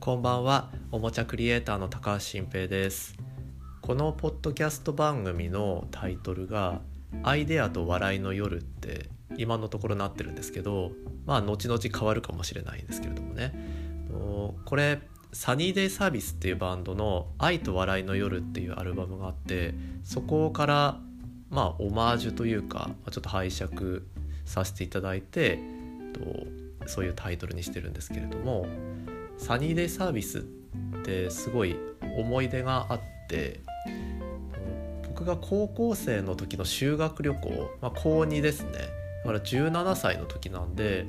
こんばんは。おもちゃクリエイターの高橋新平です。このポッドキャスト番組のタイトルがアイデアと笑いの夜って今のところなってるんですけどまあ後々変わるかもしれないんですけれどもね。これサニーデイサービスっていうバンドの「愛と笑いの夜」っていうアルバムがあってそこからまあオマージュというかちょっと拝借させていただいてそういうタイトルにしてるんですけれどもサニーデイサービスってすごい思い出があって僕が高校生の時の修学旅行、まあ、高2ですね。だから17歳の時なんで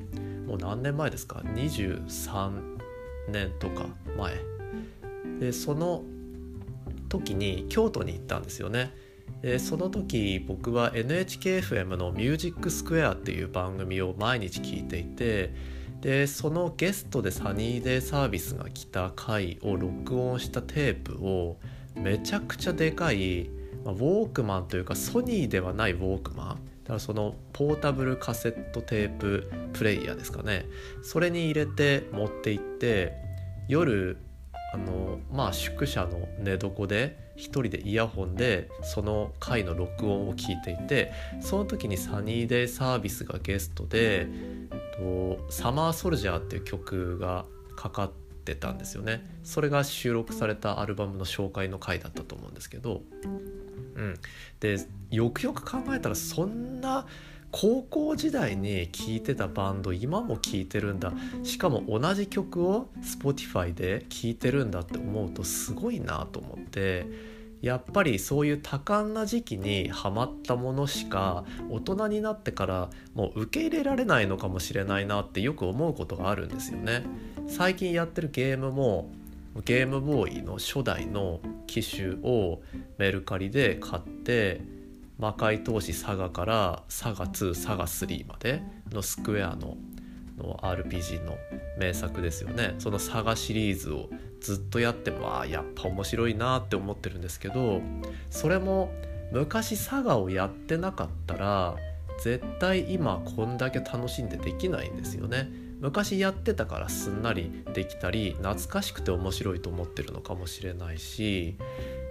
もう何年前ですか？23年とか前。でその時に京都に行ったんですよね。でその時僕は NHKFM の「ミュージックスクエア」っていう番組を毎日聞いていてでそのゲストでサニーデイサービスが来た回を録音したテープをめちゃくちゃでかい、まあ、ウォークマンというかソニーではないウォークマン。だからそのポータブルカセットテーププレイヤーですかね。それに入れて持って行って夜あのまあ宿舎の寝床で一人でイヤホンでその回の録音を聞いていてその時にサニーデイサービスがゲストでと「サマーソルジャー」っていう曲がかかってたんですよね。それが収録されたアルバムの紹介の回だったと思うんですけど、うん、でよくよく考えたらそんな高校時代に聴いてたバンド今も聴いてるんだ。しかも同じ曲を Spotify で聴いてるんだって思うとすごいなと思って。やっぱりそういう多感な時期にハマったものしか大人になってからもう受け入れられないのかもしれないなってよく思うことがあるんですよね。最近やってるゲームもゲームボーイの初代の機種をメルカリで買って魔界投資サガからサガ2サガ3までのスクエアのの RPG の名作ですよねそのサガシリーズをずっとやってもあやっぱ面白いなって思ってるんですけどそれも昔サガをやってなかったら絶対今こんだけ楽しんでできないんですよね。昔やってたからすんなりできたり懐かしくて面白いと思ってるのかもしれないし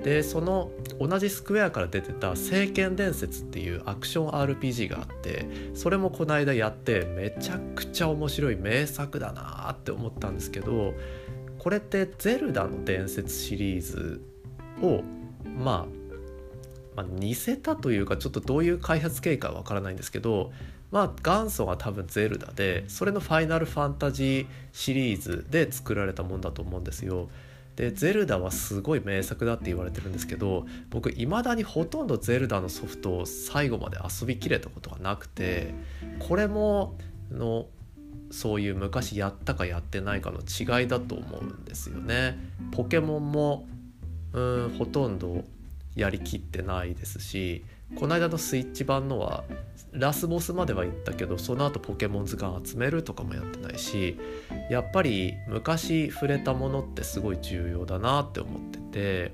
でその同じスクエアから出てた「聖剣伝説」っていうアクション RPG があってそれもこの間やってめちゃくちゃ面白い名作だなって思ったんですけどこれって「ゼルダの伝説」シリーズを、まあ、まあ似せたというかちょっとどういう開発経過はわからないんですけどまあ元祖が多分ゼルダでそれの「ファイナルファンタジー」シリーズで作られたもんだと思うんですよ。でゼルダはすごい名作だって言われてるんですけど僕いまだにほとんどゼルダのソフトを最後まで遊びきれたことがなくてこれものそういう昔やったかやってないかの違いだと思うんですよね。ポケモンもうんほとんどやりきってないですしこの間のスイッチ版のはラスボスまでは行ったけどその後ポケモン図鑑集めるとかもやってないしやっぱり昔触れたものってすごい重要だなって思ってて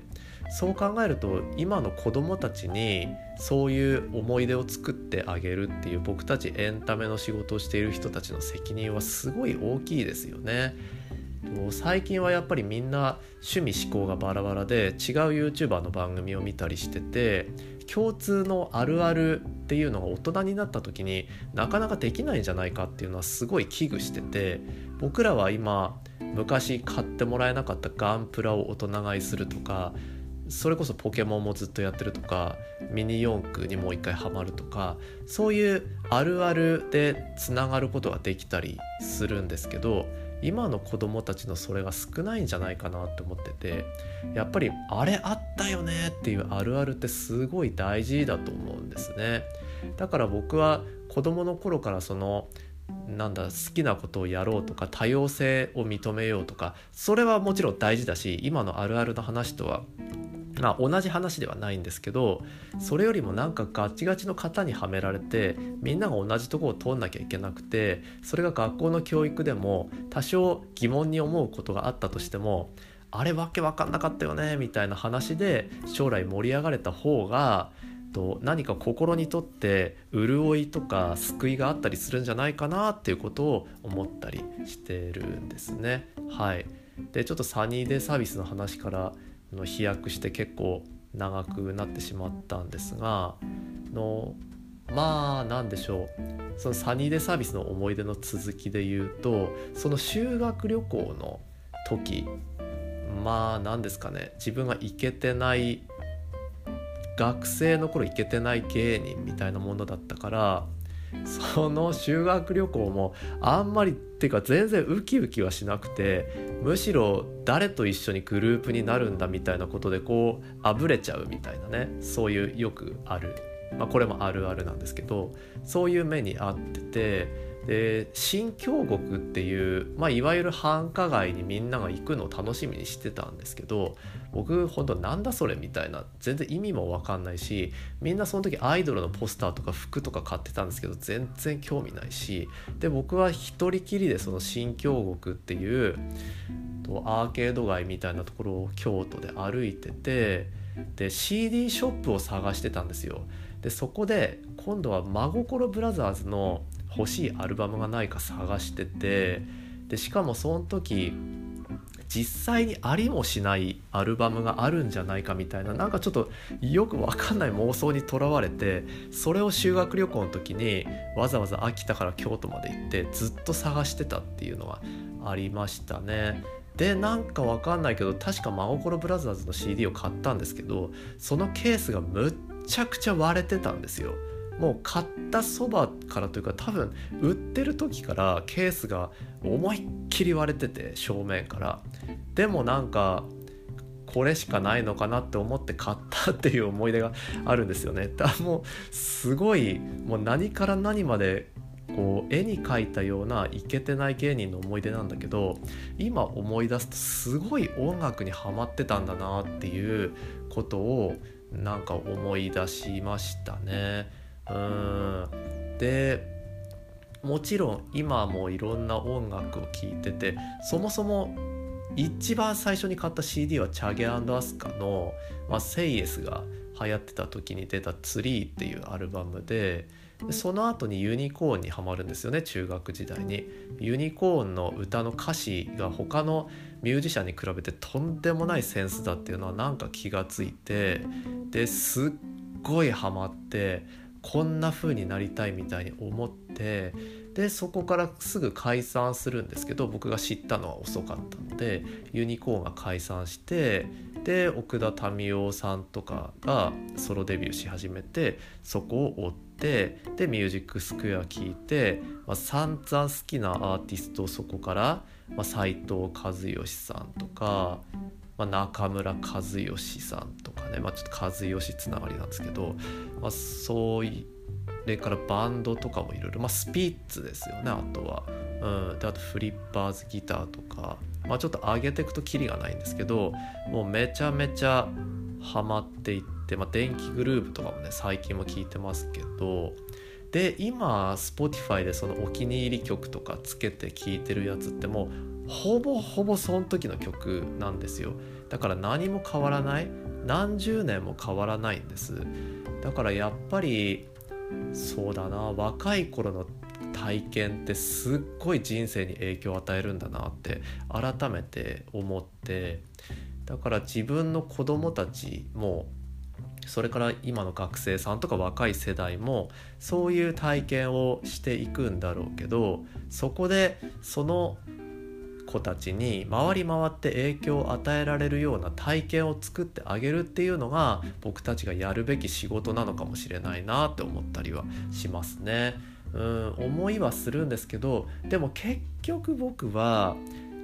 そう考えると今の子供たちにそういう思い出を作ってあげるっていう僕たちエンタメの仕事をしている人たちの責任はすごい大きいですよね。最近はやっぱりみんな趣味思考がバラバラで違う YouTuber の番組を見たりしてて共通のあるあるっていうのが大人になった時になかなかできないんじゃないかっていうのはすごい危惧してて僕らは今昔買ってもらえなかったガンプラを大人買いするとかそれこそポケモンもずっとやってるとかミニ四駆にもう一回ハマるとかそういうあるあるでつながることができたりするんですけど今の子供たちのそれが少ないんじゃないかなって思っててやっぱりあれあったよねっていうあるあるってすごい大事だと思うんですね。だから僕は子供の頃からそのなんだ好きなことをやろうとか多様性を認めようとかそれはもちろん大事だし今のあるあるの話とはまあ同じ話ではないんですけどそれよりもなんかガチガチの型にはめられてみんなが同じとこを通んなきゃいけなくてそれが学校の教育でも多少疑問に思うことがあったとしてもあれわけわかんなかったよねみたいな話で将来盛り上がれた方がと何か心にとって潤いとか救いがあったりするんじゃないかなっていうことを思ったりしてるんですね。はいでちょっとサニーデイサービスの話からの飛躍して結構長くなってしまったんですがのまあ何でしょう。そのサニーデサービスの思い出の続きで言うとその修学旅行の時まあ何ですかね。自分が行けてない学生の頃行けてない芸人みたいなものだったからその修学旅行もあんまりっていうか全然ウキウキはしなくてむしろ誰と一緒にグループになるんだみたいなことでこうあぶれちゃうみたいなねそういうよくある、まあ、これもあるあるなんですけどそういう目にあっててで新京極っていう、まあ、いわゆる繁華街にみんなが行くのを楽しみにしてたんですけど僕本当なんだそれみたいな全然意味も分かんないしみんなその時アイドルのポスターとか服とか買ってたんですけど全然興味ないしで僕は一人きりでその新京極っていうアーケード街みたいなところを京都で歩いててで CD ショップを探してたんですよ。でそこで今度は真心ブラザーズの欲しいアルバムがないか探しててでしかもその時実際にありもしないアルバムがあるんじゃないかみたいななんかちょっとよくわかんない妄想にとらわれてそれを修学旅行の時にわざわざ秋田から京都まで行ってずっと探してたっていうのがありましたね。でなんかわかんないけど確か真心ブラザーズの CD を買ったんですけどそのケースがむっちゃくちゃ割れてたんですよ。もう買ったそばからというか多分売ってる時からケースが思いっきり割れてて正面からでもなんかこれしかないのかなって思って買ったっていう思い出があるんですよねだもうすごいもう何から何までこう絵に描いたようなイケてない芸人の思い出なんだけど今思い出すとすごい音楽にはまってたんだなっていうことをなんか思い出しましたね。うんでもちろん今もいろんな音楽を聴いててそもそも一番最初に買った CD はチャゲアスカの「まあ、セイエス」が流行ってた時に出た「ツリー」っていうアルバムでその後にユニコーンにはまるんですよね中学時代に。ユニコーンの歌の歌詞が他のミュージシャンに比べてとんでもないセンスだっていうのはなんか気がついてですっごいハマってこんな風になりたいみたいに思ってでそこからすぐ解散するんですけど僕が知ったのは遅かったのでユニコーンが解散してで奥田民生さんとかがソロデビューし始めてそこを追ってで「ミュージックスクエア」聴いて、まあ、散々好きなアーティストをそこからまあ、斉藤和義さんとか、まあ、中村和義さんとかね、まあ、ちょっと和義つながりなんですけど、まあ、そういれからバンドとかもいろいろ、まあ、スピッツですよねあとは。うん、であとフリッパーズギターとか、まあ、ちょっと上げていくとキリがないんですけどもうめちゃめちゃハマっていって、まあ、電気グループとかもね最近も聞いてますけどで今 Spotify でそのお気に入り曲とかつけて聴いてるやつってもうほぼほぼその時の曲なんですよ。だから何も変わらない。何十年も変わらないんです。だからやっぱりそうだな。若い頃の体験ってすっごい人生に影響を与えるんだなって改めて思って。だから自分の子供たちもそれから今の学生さんとか若い世代もそういう体験をしていくんだろうけどそこでその子たちに回り回って影響を与えられるような体験を作ってあげるっていうのが僕たちがやるべき仕事なのかもしれないなって思ったりはしますね。うん思いはするんですけどでも結局僕は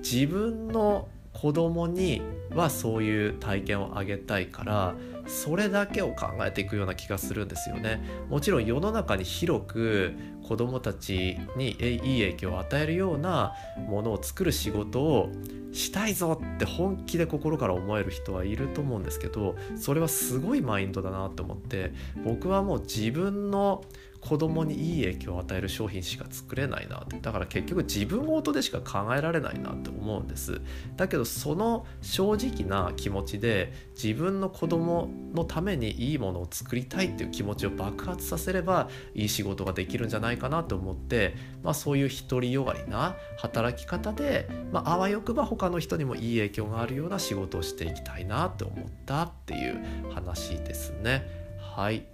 自分の子供にはそういう体験をあげたいからそれだけを考えていくような気がするんですよね。もちろん世の中に広く子どもたちにいい影響を与えるようなものを作る仕事をしたいぞって本気で心から思える人はいると思うんですけどそれはすごいマインドだなと思って僕はもう自分の子供にいい影響を与える商品しか作れないなって。だから結局自分ごとでしか考えられないなって思うんです。だけどその正直な気持ちで自分の子供のためにいいものを作りたいっていう気持ちを爆発させればいい仕事ができるんじゃないかなと思って、まあ、そういう独りよがりな働き方で、まあ、あわよくば他の人にもいい影響があるような仕事をしていきたいなって思ったっていう話ですね。はい。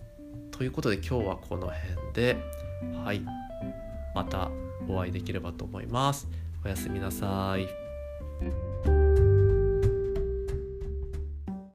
ということで今日はこの辺ではい。またお会いできればと思います。おやすみなさい。